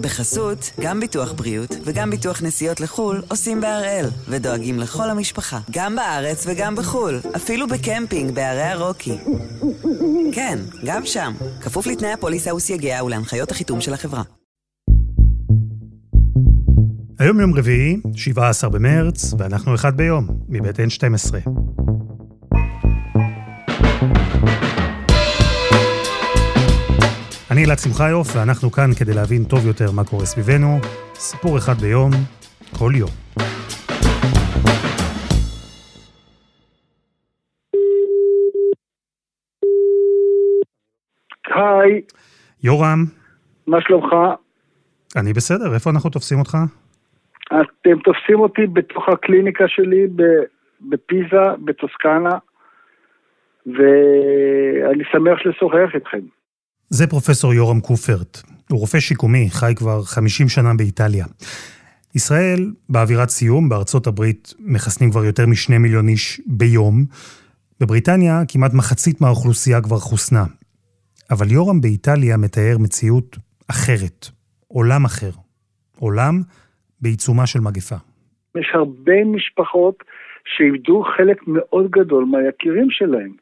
בחסות, גם ביטוח בריאות וגם ביטוח נסיעות לחו"ל עושים בהראל, ודואגים לכל המשפחה, גם בארץ וגם בחו"ל, אפילו בקמפינג בערי הרוקי. כן, גם שם, כפוף לתנאי הפוליסה וסייגיה ולהנחיות החיתום של החברה. היום יום רביעי, 17 במרץ, ואנחנו אחד ביום, מבית N12. אני אלעד שמחיוף, ואנחנו כאן כדי להבין טוב יותר מה קורה סביבנו. סיפור אחד ביום, כל יום. היי, יורם, מה שלומך? אני בסדר, איפה אנחנו תופסים אותך? אתם תופסים אותי בתוך הקליניקה שלי בפיזה, בטוסקנה, ואני שמח לשוחח איתכם. זה פרופסור יורם קופרט. הוא רופא שיקומי, חי כבר 50 שנה באיטליה. ישראל, באווירת סיום, בארצות הברית מחסנים כבר יותר משני מיליון איש ביום. בבריטניה כמעט מחצית מהאוכלוסייה כבר חוסנה. אבל יורם באיטליה מתאר מציאות אחרת, עולם אחר. עולם בעיצומה של מגפה. יש הרבה משפחות שאיבדו חלק מאוד גדול מהיקירים שלהם.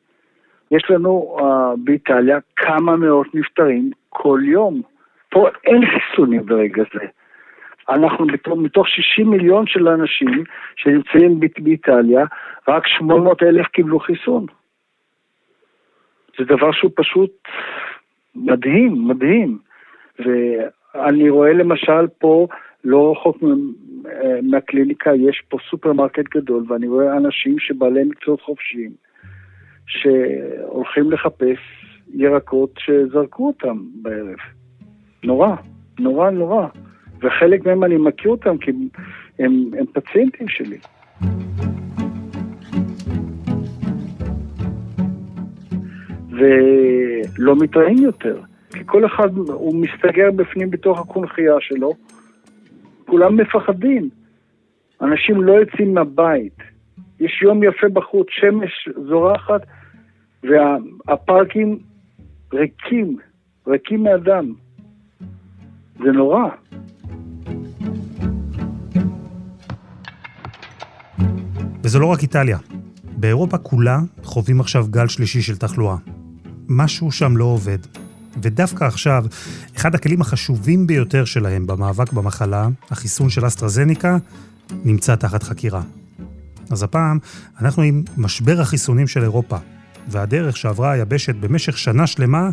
יש לנו uh, באיטליה כמה מאות נפטרים כל יום. פה אין חיסונים ברגע זה. אנחנו מתוך, מתוך 60 מיליון של אנשים שנמצאים באיטליה, רק 800 אלף קיבלו חיסון. זה דבר שהוא פשוט מדהים, מדהים. ואני רואה למשל פה, לא רחוק אה, מהקליניקה, יש פה סופרמרקט גדול, ואני רואה אנשים שבעלי מקצועות חופשיים, שהולכים לחפש ירקות שזרקו אותם בערב. נורא, נורא נורא. וחלק מהם אני מכיר אותם כי הם, הם, הם פציינטים שלי. ולא מתראים יותר. כי כל אחד הוא מסתגר בפנים בתוך הקונכייה שלו, כולם מפחדים. אנשים לא יוצאים מהבית. יש יום יפה בחוץ, שמש זורחת, והפארקים ריקים, ריקים מאדם. זה נורא. וזה לא רק איטליה. באירופה כולה חווים עכשיו גל שלישי של תחלואה. משהו שם לא עובד. ודווקא עכשיו, אחד הכלים החשובים ביותר שלהם במאבק במחלה, החיסון של אסטרזניקה, נמצא תחת חקירה. אז הפעם אנחנו עם משבר החיסונים של אירופה, והדרך שעברה היבשת במשך שנה שלמה,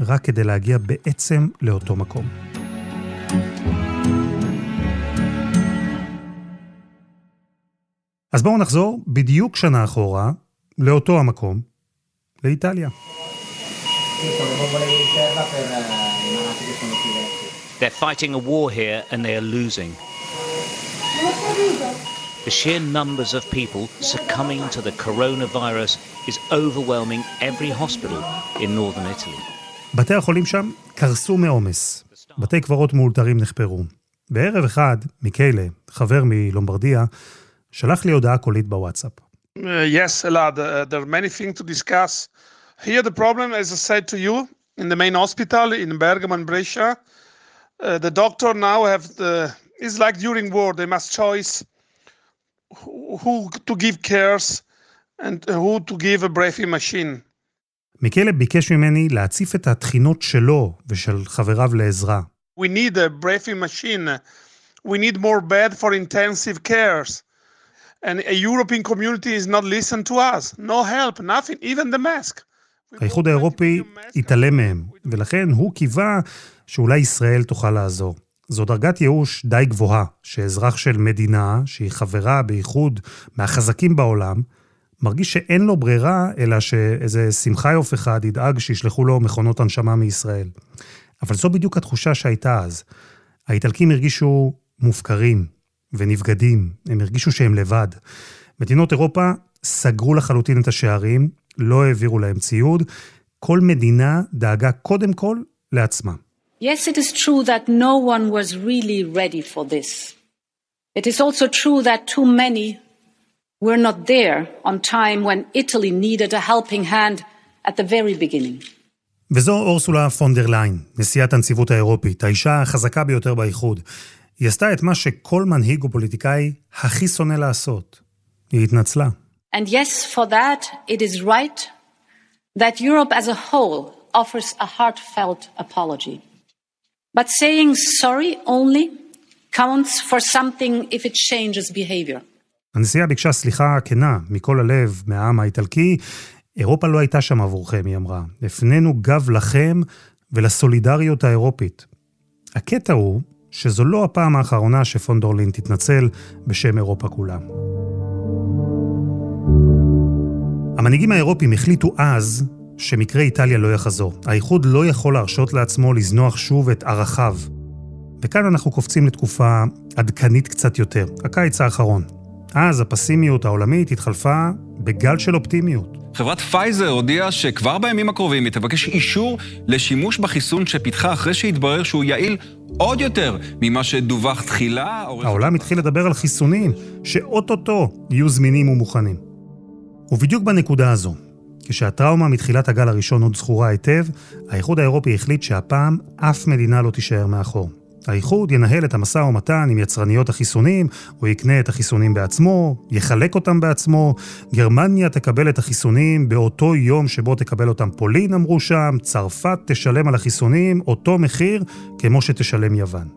רק כדי להגיע בעצם לאותו מקום. אז בואו נחזור בדיוק שנה אחורה, לאותו המקום, לאיטליה. They're fighting a war here and they are losing. The sheer numbers of people succumbing to the coronavirus is overwhelming every hospital in northern Italy. בתי החולים שם קרסו מעומס. בתי קברות מאולתרים נחפרו. בערב אחד, מיקיילה, חבר מלומברדיה, שלח לי הודעה קולית בוואטסאפ. Uh, yes, Elad, uh, there are many things to discuss. Here, the problem, as I said to you, in the main hospital in Bergamo and Brescia, uh, the doctor now have the. It's like during war, they must choice who, who to give cares and who to give a breathing machine. מיקיילה ביקש ממני להציף את התחינות שלו ושל חבריו לעזרה. We need a breathing machine. We need more bed for intensive cares. And a European community is not listened to us. No help, nothing, even the mask. האיחוד האירופי התעלם מהם, ולכן הוא קיווה שאולי ישראל תוכל לעזור. זו דרגת ייאוש די גבוהה, שאזרח של מדינה, שהיא חברה באיחוד מהחזקים בעולם, מרגיש שאין לו ברירה, אלא שאיזה שמחיוף אחד ידאג שישלחו לו מכונות הנשמה מישראל. אבל זו בדיוק התחושה שהייתה אז. האיטלקים הרגישו מופקרים ונבגדים, הם הרגישו שהם לבד. מדינות אירופה סגרו לחלוטין את השערים, לא העבירו להם ציוד. כל מדינה דאגה קודם כל לעצמה. Yes, it is true that no one was really ready for this. It is also true that too many were not there on time when Italy needed a helping hand at the very beginning. וזו אורסולה פון דר ליין, נשיאת הנציבות האירופית, האישה החזקה ביותר באיחוד. היא עשתה את מה שכל מנהיג ופוליטיקאי הכי שונא לעשות. היא התנצלה. And yes, for that, it is right that Europe as a whole offers a heartfelt apology. But saying sorry only counts for something if it changes behavior. הנשיאה ביקשה סליחה כנה מכל הלב מהעם האיטלקי. אירופה לא הייתה שם עבורכם, היא אמרה. הפנינו גב לכם ולסולידריות האירופית. הקטע הוא שזו לא הפעם האחרונה שפונדורלין תתנצל בשם אירופה כולה. המנהיגים האירופים החליטו אז שמקרה איטליה לא יחזור. האיחוד לא יכול להרשות לעצמו לזנוח שוב את ערכיו. וכאן אנחנו קופצים לתקופה עדכנית קצת יותר, הקיץ האחרון. אז הפסימיות העולמית התחלפה בגל של אופטימיות. חברת פייזר הודיעה שכבר בימים הקרובים היא תבקש אישור לשימוש בחיסון שפיתחה אחרי שהתברר שהוא יעיל עוד יותר ממה שדווח תחילה. העולם התחיל לדבר על חיסונים שאו-טו-טו יהיו זמינים ומוכנים. ובדיוק בנקודה הזו, כשהטראומה מתחילת הגל הראשון עוד זכורה היטב, האיחוד האירופי החליט שהפעם אף מדינה לא תישאר מאחור. האיחוד ינהל את המשא ומתן עם יצרניות החיסונים, הוא יקנה את החיסונים בעצמו, יחלק אותם בעצמו, גרמניה תקבל את החיסונים באותו יום שבו תקבל אותם פולין, אמרו שם, צרפת תשלם על החיסונים אותו מחיר כמו שתשלם יוון.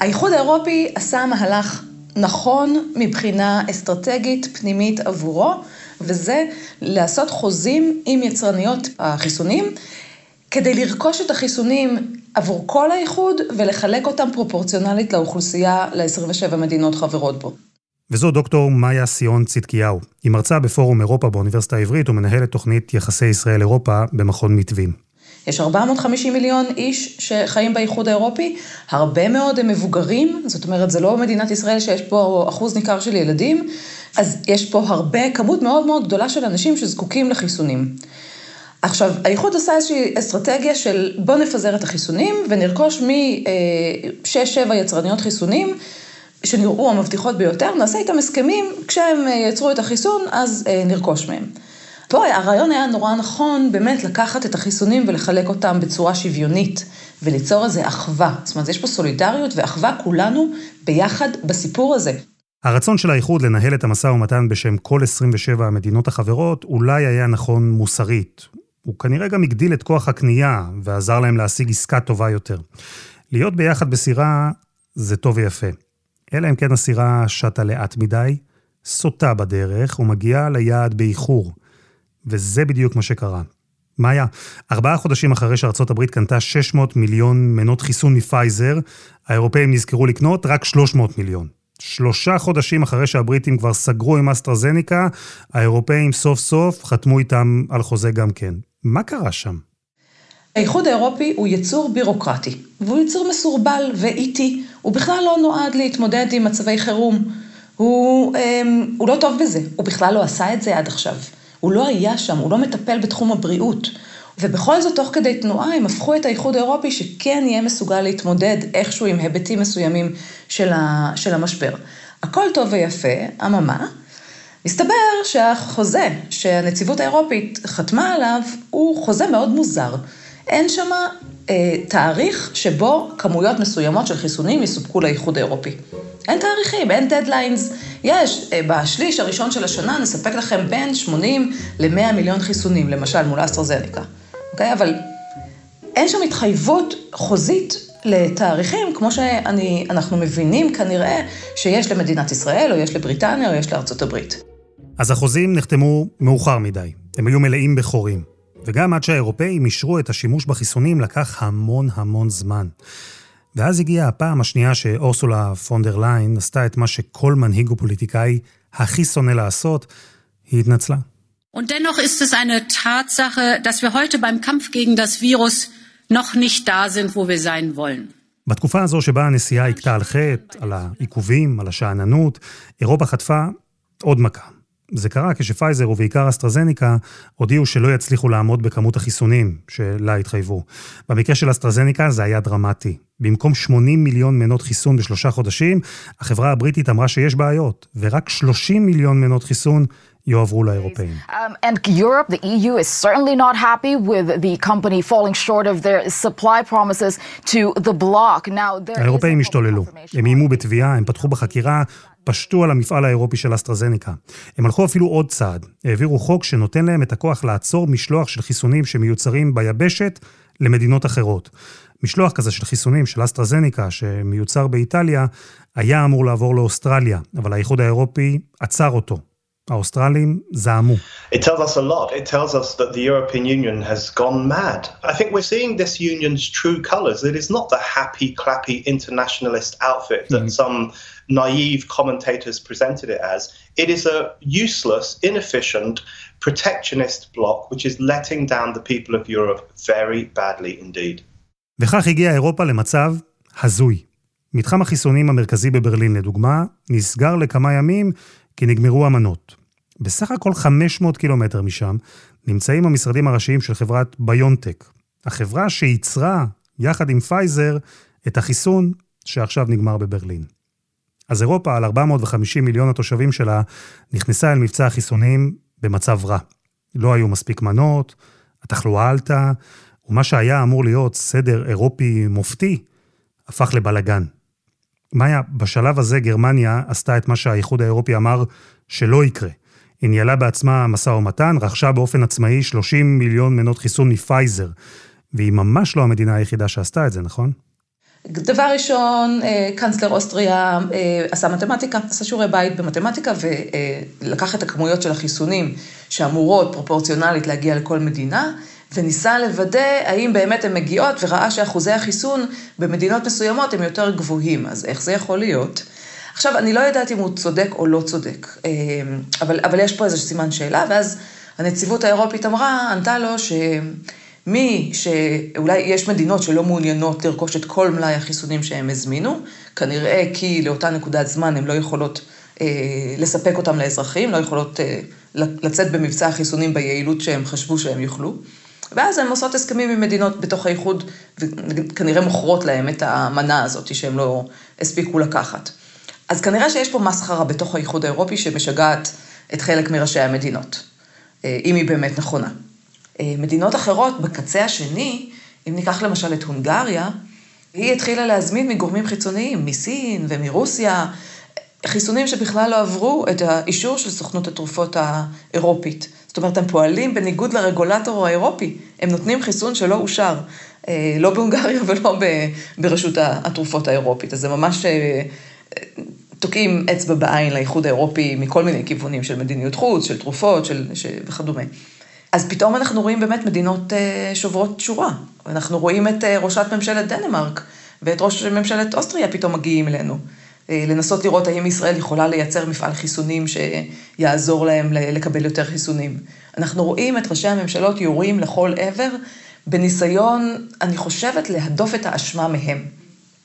האיחוד האירופי עשה מהלך נכון מבחינה אסטרטגית פנימית עבורו, וזה לעשות חוזים עם יצרניות החיסונים, כדי לרכוש את החיסונים עבור כל האיחוד ולחלק אותם פרופורציונלית לאוכלוסייה ל-27 מדינות חברות בו. וזו דוקטור מאיה סיון צדקיהו. היא מרצה בפורום אירופה באוניברסיטה העברית ומנהלת תוכנית יחסי ישראל-אירופה במכון מתווים. יש 450 מיליון איש שחיים באיחוד האירופי, הרבה מאוד הם מבוגרים, זאת אומרת, זה לא מדינת ישראל שיש פה אחוז ניכר של ילדים, אז יש פה הרבה, כמות מאוד מאוד גדולה של אנשים שזקוקים לחיסונים. עכשיו, האיחוד עשה איזושהי אסטרטגיה של בוא נפזר את החיסונים ונרכוש מ-6-7 יצרניות חיסונים שנראו המבטיחות ביותר, נעשה איתם הסכמים, כשהם יצרו את החיסון אז נרכוש מהם. פה הרעיון היה נורא נכון באמת לקחת את החיסונים ולחלק אותם בצורה שוויונית וליצור איזה אחווה. זאת אומרת, יש פה סולידריות ואחווה כולנו ביחד בסיפור הזה. הרצון של האיחוד לנהל את המשא ומתן בשם כל 27 המדינות החברות אולי היה נכון מוסרית. הוא כנראה גם הגדיל את כוח הקנייה ועזר להם להשיג עסקה טובה יותר. להיות ביחד בסירה זה טוב ויפה. אלא אם כן הסירה שטה לאט מדי, סוטה בדרך ומגיעה ליעד באיחור. וזה בדיוק מה שקרה. מאיה, ארבעה חודשים אחרי שארצות הברית קנתה 600 מיליון מנות חיסון מפייזר, האירופאים נזכרו לקנות רק 300 מיליון. שלושה חודשים אחרי שהבריטים כבר סגרו עם אסטרזניקה, האירופאים סוף סוף חתמו איתם על חוזה גם כן. מה קרה שם? האיחוד האירופי הוא יצור בירוקרטי, והוא יצור מסורבל ואיטי, הוא בכלל לא נועד להתמודד עם מצבי חירום. הוא, אמ, הוא לא טוב בזה, הוא בכלל לא עשה את זה עד עכשיו. הוא לא היה שם, הוא לא מטפל בתחום הבריאות. ובכל זאת, תוך כדי תנועה, הם הפכו את האיחוד האירופי שכן יהיה מסוגל להתמודד איכשהו עם היבטים מסוימים של, ה, של המשבר. הכל טוב ויפה, אממה, מסתבר שהחוזה שהנציבות האירופית חתמה עליו הוא חוזה מאוד מוזר. אין שם אה, תאריך שבו כמויות מסוימות של חיסונים יסופקו לאיחוד האירופי. אין תאריכים, אין דדליינס. יש, אה, בשליש הראשון של השנה נספק לכם בין 80 ל-100 מיליון חיסונים, למשל מול אסטרזניקה. אוקיי? אבל אין שם התחייבות חוזית לתאריכים, כמו שאנחנו מבינים כנראה שיש למדינת ישראל, או יש לבריטניה, או יש לארצות הברית. אז החוזים נחתמו מאוחר מדי. הם היו מלאים בחורים. וגם עד שהאירופאים אישרו את השימוש בחיסונים לקח המון המון זמן. ואז הגיעה הפעם השנייה שאורסולה פונדר ליין עשתה את מה שכל מנהיג ופוליטיקאי הכי שונא לעשות, היא התנצלה. Und dennoch ist es eine Tatsache, dass wir heute beim Kampf gegen das Virus noch nicht da sind, wo wir sein wollen. בתקופה הזו שבה הנסיעה הכתה על חטא, על העיכובים, על השאננות, אירופה חטפה עוד מכה. זה קרה כשפייזר ובעיקר אסטרזניקה הודיעו שלא יצליחו לעמוד בכמות החיסונים שלה התחייבו. במקרה של אסטרזניקה זה היה דרמטי. במקום 80 מיליון מנות חיסון בשלושה חודשים, החברה הבריטית אמרה שיש בעיות, ורק 30 מיליון מנות חיסון יועברו לאירופאים. Um, and Europe, the EU, is certainly not happy with the company falling short of their supply promises to the bloc. Now, there האירופאים השתוללו. הם איימו בתביעה, הם פתחו בחקירה, פשטו על המפעל האירופי של אסטרזניקה. הם הלכו אפילו עוד צעד, העבירו חוק שנותן להם את הכוח לעצור משלוח של חיסונים שמיוצרים ביבשת למדינות אחרות. משלוח כזה של חיסונים של אסטרזניקה שמיוצר באיטליה, היה אמור לעבור לאוסטרליה, אבל האיחוד האירופי עצר אותו. האוסטרלים זעמו. It tells us a lot. It tells us that the European Union has gone mad. I think we're seeing this union's true colours. It is not the happy, clappy internationalist outfit that mm-hmm. some naive commentators presented it as. It is a useless, inefficient, protectionist bloc which is letting down the people of Europe very badly indeed. וכך הגיעה אירופה למצב הזוי. מתחם החיסונים המרכזי בברלין, לדוגמה, נסגר לכמה ימים כי נגמרו המנות. בסך הכל 500 קילומטר משם נמצאים המשרדים הראשיים של חברת ביונטק, החברה שייצרה, יחד עם פייזר, את החיסון שעכשיו נגמר בברלין. אז אירופה, על 450 מיליון התושבים שלה, נכנסה אל מבצע החיסונים במצב רע. לא היו מספיק מנות, התחלואה עלתה, ומה שהיה אמור להיות סדר אירופי מופתי, הפך לבלגן. מאיה, בשלב הזה גרמניה עשתה את מה שהאיחוד האירופי אמר שלא יקרה. היא ניהלה בעצמה משא ומתן, רכשה באופן עצמאי 30 מיליון מנות חיסון מפייזר, והיא ממש לא המדינה היחידה שעשתה את זה, נכון? דבר ראשון, אה, קאנצלר אוסטריה אה, עשה מתמטיקה, עשה שיעורי בית במתמטיקה ולקח את הכמויות של החיסונים שאמורות פרופורציונלית להגיע לכל מדינה, וניסה לוודא האם באמת הן מגיעות, וראה שאחוזי החיסון במדינות מסוימות הם יותר גבוהים, אז איך זה יכול להיות? עכשיו, אני לא יודעת אם הוא צודק או לא צודק, אה, אבל, אבל יש פה איזה סימן שאלה, ואז הנציבות האירופית אמרה, ענתה לו שמי שאולי יש מדינות שלא מעוניינות לרכוש את כל מלאי החיסונים שהם הזמינו, כנראה כי לאותה נקודת זמן הן לא יכולות אה, לספק אותם לאזרחים, לא יכולות אה, לצאת במבצע החיסונים ביעילות שהם חשבו שהם יוכלו. ואז הן עושות הסכמים עם מדינות בתוך האיחוד, וכנראה מוכרות להם את המנה הזאת שהם לא הספיקו לקחת. אז כנראה שיש פה מסחרה בתוך האיחוד האירופי שמשגעת את חלק מראשי המדינות, אה, אם היא באמת נכונה. אה, מדינות אחרות, בקצה השני, אם ניקח למשל את הונגריה, היא התחילה להזמין מגורמים חיצוניים, מסין ומרוסיה, חיסונים שבכלל לא עברו את האישור של סוכנות התרופות האירופית. זאת אומרת, הם פועלים בניגוד לרגולטור האירופי, הם נותנים חיסון שלא אושר, אה, לא בהונגריה ולא ברשות התרופות האירופית. אז זה ממש אה, תוקעים אצבע בעין לאיחוד האירופי מכל מיני כיוונים של מדיניות חוץ, של תרופות של, ש... וכדומה. אז פתאום אנחנו רואים באמת מדינות אה, שוברות שורה. אנחנו רואים את ראשת ממשלת דנמרק ואת ראש ממשלת אוסטריה פתאום מגיעים אלינו. אה, לנסות לראות האם ישראל יכולה לייצר מפעל חיסונים שיעזור להם לקבל יותר חיסונים. אנחנו רואים את ראשי הממשלות יורים לכל עבר בניסיון, אני חושבת, להדוף את האשמה מהם.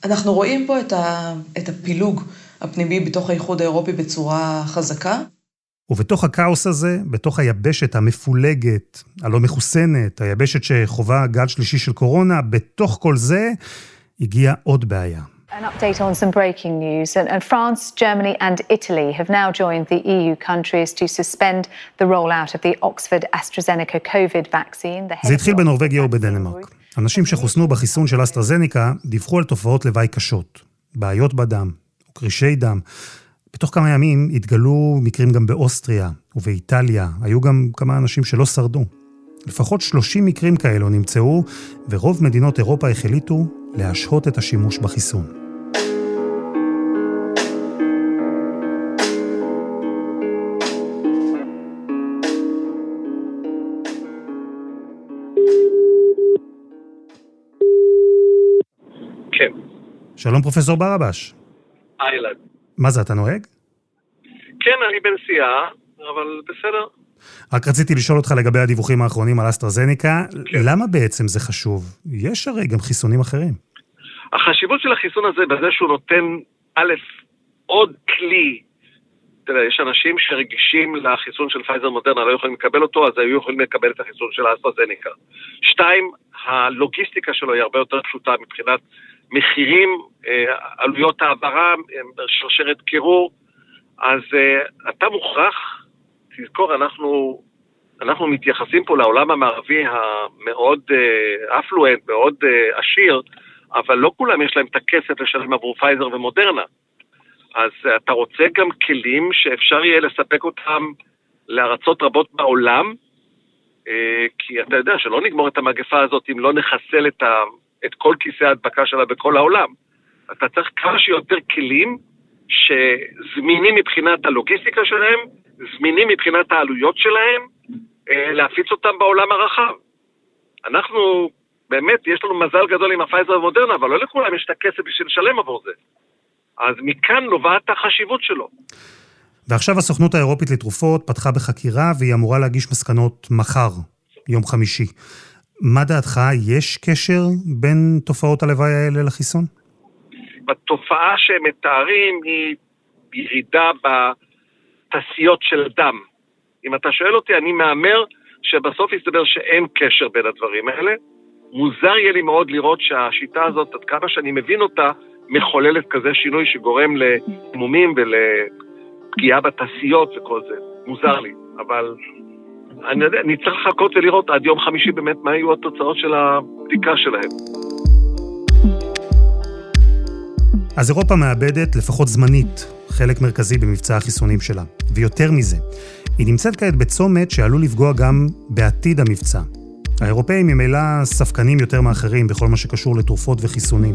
אנחנו רואים פה את, ה, את הפילוג הפנימי בתוך האיחוד האירופי בצורה חזקה. ובתוך הכאוס הזה, בתוך היבשת המפולגת, הלא מחוסנת, היבשת שחווה גל שלישי של קורונה, בתוך כל זה הגיעה עוד בעיה. An update on some breaking news. And, and, France, Germany, and Italy have now joined the EU countries to suspend the rollout of the Oxford AstraZeneca COVID vaccine. זה התחיל בנורבגיה ובדנמרק. אנשים שחוסנו בחיסון של אסטרזניקה דיווחו על תופעות לוואי קשות, בעיות בדם, וקרישי דם. בתוך כמה ימים התגלו מקרים גם באוסטריה ובאיטליה. היו גם כמה אנשים שלא שרדו. לפחות 30 מקרים כאלו נמצאו, ורוב מדינות אירופה החליטו להשהות את השימוש בחיסון. כן. שלום פרופסור ברבש. היי אלעד. מה זה, אתה נוהג? כן, אני בנסיעה, אבל בסדר. רק רציתי לשאול אותך לגבי הדיווחים האחרונים על אסטרזניקה, כן. למה בעצם זה חשוב? יש הרי גם חיסונים אחרים. החשיבות של החיסון הזה בזה שהוא נותן, א', עוד כלי, תראה, יש אנשים שרגישים לחיסון של פייזר מודרנה, לא יכולים לקבל אותו, אז היו יכולים לקבל את החיסון של האסטרזניקה. שתיים, הלוגיסטיקה שלו היא הרבה יותר פשוטה מבחינת מחירים, אה, עלויות העברה, אה, שרשרת קירור, אז uh, אתה מוכרח תזכור, אנחנו, אנחנו מתייחסים פה לעולם המערבי המאוד אפלואנט, uh, מאוד uh, עשיר, אבל לא כולם יש להם את הכסף לשלם עבור פייזר ומודרנה. אז אתה רוצה גם כלים שאפשר יהיה לספק אותם לארצות רבות בעולם, uh, כי אתה יודע שלא נגמור את המגפה הזאת אם לא נחסל את, ה, את כל כיסא ההדבקה שלה בכל העולם. אתה צריך כמה שיותר כלים שזמינים מבחינת הלוגיסטיקה שלהם, זמינים מבחינת העלויות שלהם, אה, להפיץ אותם בעולם הרחב. אנחנו, באמת, יש לנו מזל גדול עם הפייזר ומודרנה, אבל לא לכולם יש את הכסף בשביל לשלם עבור זה. אז מכאן נובעת החשיבות שלו. ועכשיו הסוכנות האירופית לתרופות פתחה בחקירה והיא אמורה להגיש מסקנות מחר, יום חמישי. מה דעתך, יש קשר בין תופעות הלוואי האלה לחיסון? בתופעה שהם מתארים היא ירידה בתעשיות של דם. אם אתה שואל אותי, אני מהמר שבסוף יסתבר שאין קשר בין הדברים האלה. מוזר יהיה לי מאוד לראות שהשיטה הזאת, עד כמה שאני מבין אותה, מחוללת כזה שינוי שגורם למומים ולפגיעה בתעשיות וכל זה. מוזר לי, אבל אני יודע, נצטרך לחכות ולראות עד יום חמישי באמת מה יהיו התוצאות של הבדיקה שלהם. אז אירופה מאבדת, לפחות זמנית, חלק מרכזי במבצע החיסונים שלה. ויותר מזה, היא נמצאת כעת בצומת שעלול לפגוע גם בעתיד המבצע. האירופאים ממילא ספקנים יותר מאחרים בכל מה שקשור לתרופות וחיסונים.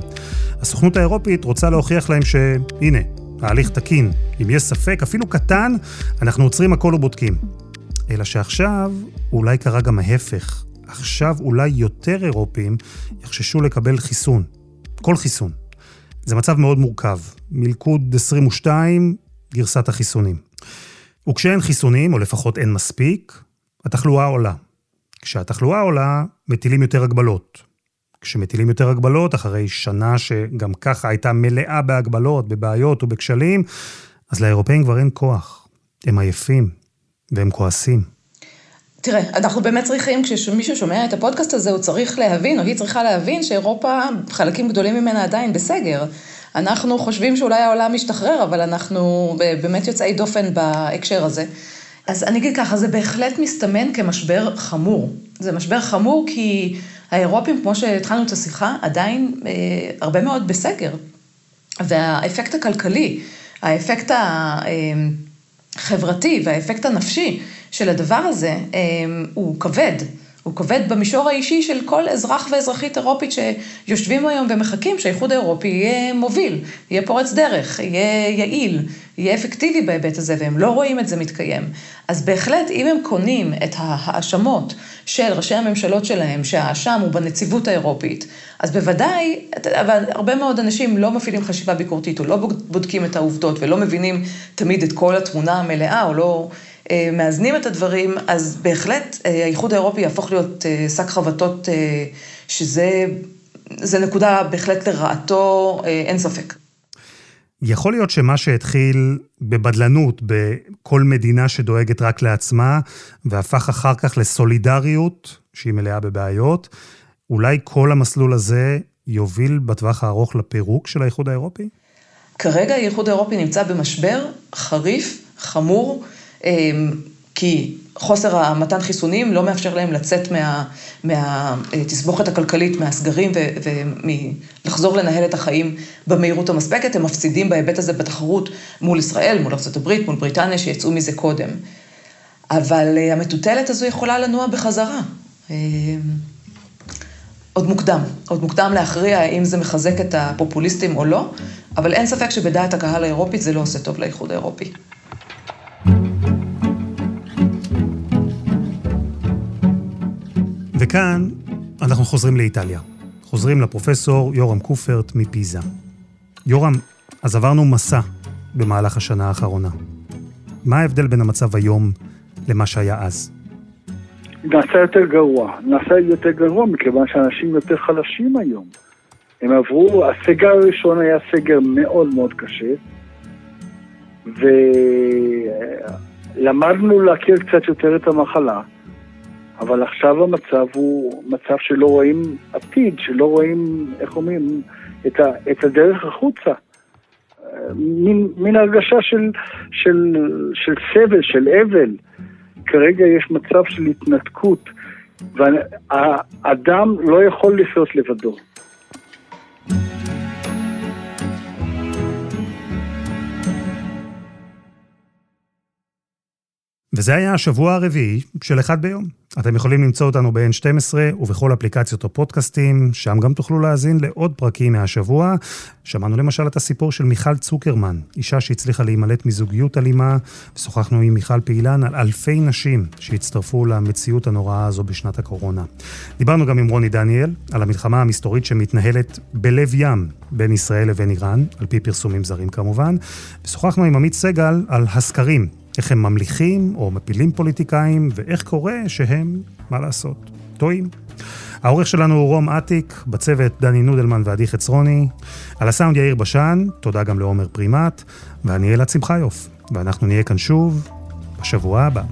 הסוכנות האירופית רוצה להוכיח להם שהנה, ההליך תקין. אם יש ספק, אפילו קטן, אנחנו עוצרים הכל ובודקים. אלא שעכשיו אולי קרה גם ההפך. עכשיו אולי יותר אירופים יחששו לקבל חיסון. כל חיסון. זה מצב מאוד מורכב. מלכוד 22, גרסת החיסונים. וכשאין חיסונים, או לפחות אין מספיק, התחלואה עולה. כשהתחלואה עולה, מטילים יותר הגבלות. כשמטילים יותר הגבלות, אחרי שנה שגם ככה הייתה מלאה בהגבלות, בבעיות ובכשלים, אז לאירופאים כבר אין כוח. הם עייפים, והם כועסים. תראה, אנחנו באמת צריכים, כשמישהו שומע את הפודקאסט הזה, הוא צריך להבין, או היא צריכה להבין, שאירופה, חלקים גדולים ממנה עדיין בסגר. אנחנו חושבים שאולי העולם משתחרר, אבל אנחנו באמת יוצאי דופן בהקשר הזה. אז אני אגיד ככה, זה בהחלט מסתמן כמשבר חמור. זה משבר חמור כי האירופים, כמו שהתחלנו את השיחה, עדיין אה, הרבה מאוד בסגר. והאפקט הכלכלי, האפקט החברתי והאפקט הנפשי של הדבר הזה אה, הוא כבד. הוא כבד במישור האישי של כל אזרח ואזרחית אירופית שיושבים היום ומחכים שהאיחוד האירופי יהיה מוביל, יהיה פורץ דרך, יהיה יעיל, יהיה אפקטיבי בהיבט הזה, והם לא רואים את זה מתקיים. אז בהחלט, אם הם קונים את ההאשמות של ראשי הממשלות שלהם, שהאשם הוא בנציבות האירופית, אז בוודאי, אבל הרבה מאוד אנשים לא מפעילים חשיבה ביקורתית, או לא בודקים את העובדות, ולא מבינים תמיד את כל התמונה המלאה, או לא... אה, מאזנים את הדברים, אז בהחלט אה, האיחוד האירופי יהפוך להיות אה, שק חבטות, שזה נקודה בהחלט לרעתו, אין ספק. יכול להיות שמה שהתחיל בבדלנות בכל מדינה שדואגת רק לעצמה, והפך אחר כך לסולידריות, שהיא מלאה בבעיות, אולי כל המסלול הזה יוביל בטווח הארוך לפירוק של האיחוד האירופי? כרגע האיחוד האירופי נמצא במשבר חריף, חמור, כי חוסר המתן חיסונים לא מאפשר להם לצאת מה, מהתסבוכת הכלכלית, מהסגרים ולחזור לנהל את החיים במהירות המספקת. הם מפסידים בהיבט הזה בתחרות מול ישראל, מול ארה"ב, מול בריטניה, שיצאו מזה קודם. אבל אה, המטוטלת הזו יכולה לנוע בחזרה. אמ, עוד מוקדם, עוד מוקדם להכריע האם זה מחזק את הפופוליסטים או לא, אבל אין ספק שבדעת הקהל האירופית זה לא עושה טוב לאיחוד האירופי. וכאן אנחנו חוזרים לאיטליה. חוזרים לפרופסור יורם קופרט מפיזה. יורם, אז עברנו מסע במהלך השנה האחרונה. מה ההבדל בין המצב היום למה שהיה אז? נעשה יותר גרוע. נעשה יותר גרוע מכיוון שאנשים יותר חלשים היום. הם עברו, הסגר הראשון היה סגר מאוד מאוד קשה, ולמדנו להכיר קצת יותר את המחלה. אבל עכשיו המצב הוא מצב שלא רואים עתיד, שלא רואים, איך אומרים, את, ה, את הדרך החוצה. מין, מין הרגשה של, של, של סבל, של אבל. כרגע יש מצב של התנתקות, והאדם לא יכול לחיות לבדו. וזה היה השבוע הרביעי של אחד ביום. אתם יכולים למצוא אותנו ב-N12 ובכל אפליקציות הפודקאסטים, שם גם תוכלו להאזין לעוד פרקים מהשבוע. שמענו למשל את הסיפור של מיכל צוקרמן, אישה שהצליחה להימלט מזוגיות אלימה, ושוחחנו עם מיכל פעילן על אלפי נשים שהצטרפו למציאות הנוראה הזו בשנת הקורונה. דיברנו גם עם רוני דניאל על המלחמה המסתורית שמתנהלת בלב ים בין ישראל לבין איראן, על פי פרסומים זרים כמובן, ושוחחנו עם עמית סגל על הסקרים איך הם ממליכים או מפילים פוליטיקאים, ואיך קורה שהם, מה לעשות, טועים. העורך שלנו הוא רום אטיק, בצוות דני נודלמן ועדי חצרוני, על הסאונד יאיר בשן, תודה גם לעומר פרימט, ואני אלעד שמחיוף, ואנחנו נהיה כאן שוב בשבוע הבא.